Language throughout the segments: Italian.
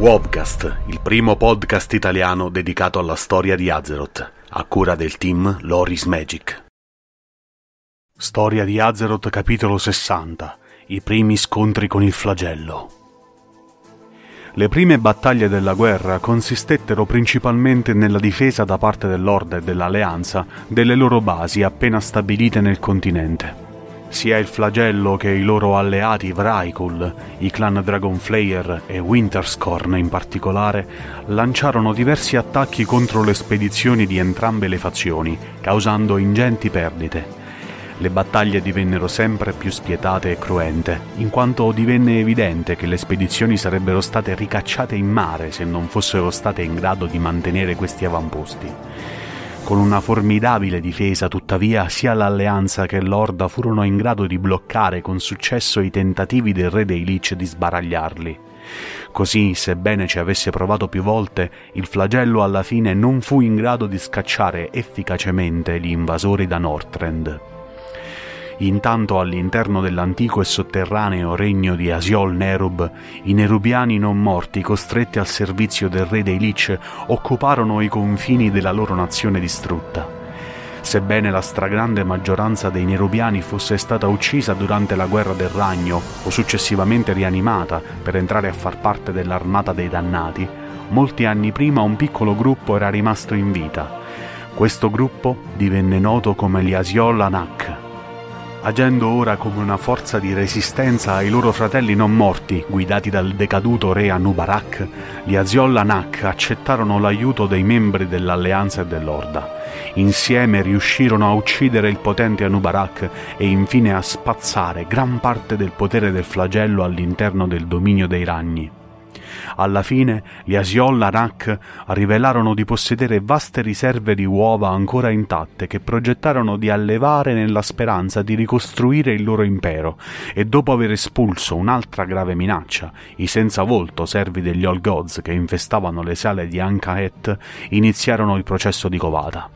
Wobcast, il primo podcast italiano dedicato alla storia di Azeroth, a cura del team Loris Magic. Storia di Azeroth capitolo 60. I primi scontri con il flagello. Le prime battaglie della guerra consistettero principalmente nella difesa da parte dell'Orde e dell'Alleanza delle loro basi appena stabilite nel continente. Sia il flagello che i loro alleati Vrykul, i clan Dragonflayer e Winterscorn in particolare, lanciarono diversi attacchi contro le spedizioni di entrambe le fazioni, causando ingenti perdite. Le battaglie divennero sempre più spietate e cruente, in quanto divenne evidente che le spedizioni sarebbero state ricacciate in mare se non fossero state in grado di mantenere questi avamposti. Con una formidabile difesa, tuttavia, sia l'Alleanza che l'Orda furono in grado di bloccare con successo i tentativi del re dei Lich di sbaragliarli. Così, sebbene ci avesse provato più volte, il flagello alla fine non fu in grado di scacciare efficacemente gli invasori da Northrend. Intanto all'interno dell'antico e sotterraneo regno di Asiol Nerub, i nerubiani non morti, costretti al servizio del re dei Lich, occuparono i confini della loro nazione distrutta. Sebbene la stragrande maggioranza dei nerubiani fosse stata uccisa durante la guerra del ragno o successivamente rianimata per entrare a far parte dell'armata dei dannati, molti anni prima un piccolo gruppo era rimasto in vita. Questo gruppo divenne noto come gli Asiol Anak agendo ora come una forza di resistenza ai loro fratelli non morti, guidati dal decaduto re Anubarak, gli Aziol Anak accettarono l'aiuto dei membri dell'Alleanza e dell'Orda. Insieme riuscirono a uccidere il potente Anubarak e infine a spazzare gran parte del potere del flagello all'interno del dominio dei ragni. Alla fine gli Asiol Anak rivelarono di possedere vaste riserve di uova ancora intatte che progettarono di allevare nella speranza di ricostruire il loro impero. E dopo aver espulso un'altra grave minaccia, i senza volto servi degli All Gods che infestavano le sale di Ankaet, iniziarono il processo di covata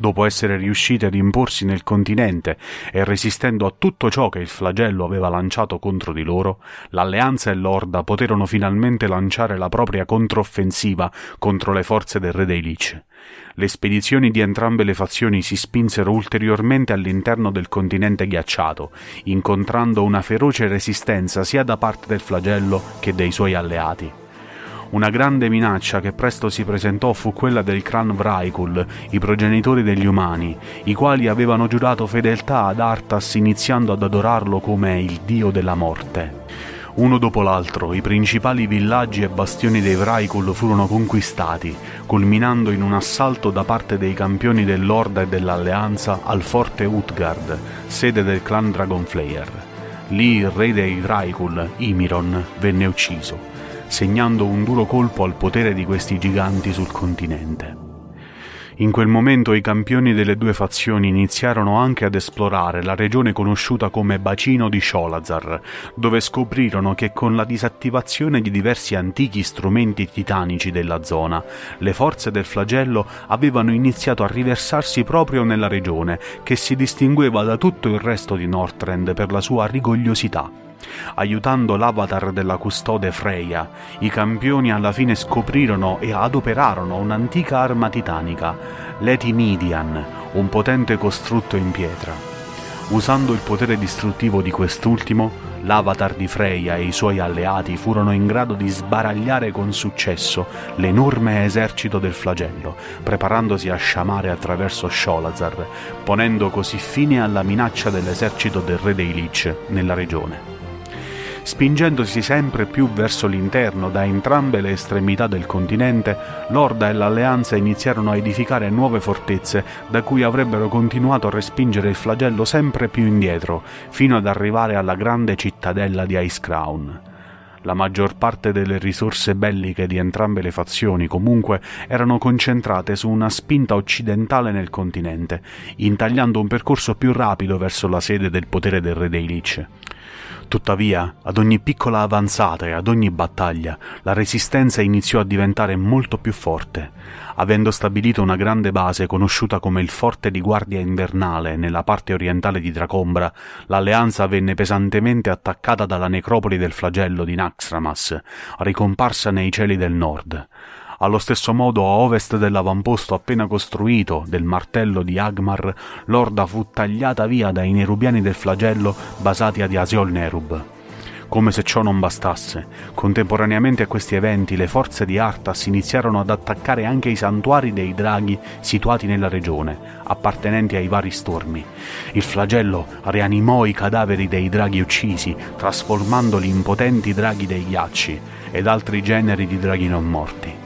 dopo essere riusciti ad imporsi nel continente e resistendo a tutto ciò che il flagello aveva lanciato contro di loro, l'Alleanza e l'Orda poterono finalmente lanciare la propria controffensiva contro le forze del re dei Lich. Le spedizioni di entrambe le fazioni si spinsero ulteriormente all'interno del continente ghiacciato, incontrando una feroce resistenza sia da parte del flagello che dei suoi alleati. Una grande minaccia che presto si presentò fu quella del clan Vrykul, i progenitori degli umani, i quali avevano giurato fedeltà ad Arthas iniziando ad adorarlo come il dio della morte. Uno dopo l'altro, i principali villaggi e bastioni dei Vrykul furono conquistati, culminando in un assalto da parte dei campioni dell'Orda e dell'Alleanza al forte Utgard, sede del clan Dragonflayer. Lì il re dei Vrykul, Imiron, venne ucciso segnando un duro colpo al potere di questi giganti sul continente. In quel momento i campioni delle due fazioni iniziarono anche ad esplorare la regione conosciuta come Bacino di Sholazar, dove scoprirono che con la disattivazione di diversi antichi strumenti titanici della zona, le forze del flagello avevano iniziato a riversarsi proprio nella regione, che si distingueva da tutto il resto di Northrend per la sua rigogliosità. Aiutando l'avatar della custode Freya, i campioni alla fine scoprirono e adoperarono un'antica arma titanica, l'Etimidian, un potente costrutto in pietra. Usando il potere distruttivo di quest'ultimo, l'avatar di Freya e i suoi alleati furono in grado di sbaragliare con successo l'enorme esercito del flagello, preparandosi a sciamare attraverso Sholazar, ponendo così fine alla minaccia dell'esercito del re dei Lich nella regione. Spingendosi sempre più verso l'interno da entrambe le estremità del continente, l'Orda e l'Alleanza iniziarono a edificare nuove fortezze da cui avrebbero continuato a respingere il flagello sempre più indietro, fino ad arrivare alla grande cittadella di Icecrown. La maggior parte delle risorse belliche di entrambe le fazioni comunque erano concentrate su una spinta occidentale nel continente, intagliando un percorso più rapido verso la sede del potere del re dei Lich. Tuttavia, ad ogni piccola avanzata e ad ogni battaglia, la resistenza iniziò a diventare molto più forte. Avendo stabilito una grande base conosciuta come il Forte di Guardia Invernale nella parte orientale di Dracombra, l'alleanza venne pesantemente attaccata dalla necropoli del flagello di Naxramas, ricomparsa nei cieli del nord. Allo stesso modo, a ovest dell'avamposto appena costruito del martello di Agmar, l'orda fu tagliata via dai nerubiani del flagello basati ad Asiol Nerub. Come se ciò non bastasse, contemporaneamente a questi eventi le forze di Arthas iniziarono ad attaccare anche i santuari dei draghi situati nella regione, appartenenti ai vari stormi. Il flagello rianimò i cadaveri dei draghi uccisi, trasformandoli in potenti draghi dei ghiacci ed altri generi di draghi non morti.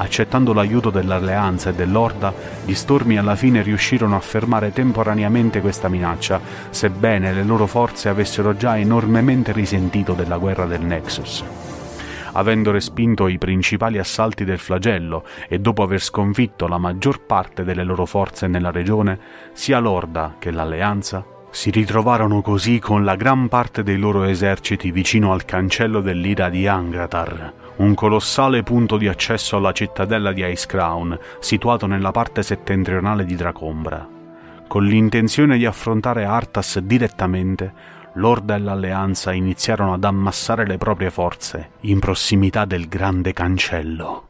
Accettando l'aiuto dell'Alleanza e dell'Orda, gli stormi alla fine riuscirono a fermare temporaneamente questa minaccia, sebbene le loro forze avessero già enormemente risentito della guerra del Nexus. Avendo respinto i principali assalti del flagello e dopo aver sconfitto la maggior parte delle loro forze nella regione, sia l'Orda che l'Alleanza si ritrovarono così con la gran parte dei loro eserciti vicino al cancello dell'Ira di Angratar, un colossale punto di accesso alla cittadella di Icecrown, situato nella parte settentrionale di Dracombra. Con l'intenzione di affrontare Arthas direttamente, l'Orda e l'Alleanza iniziarono ad ammassare le proprie forze in prossimità del grande cancello.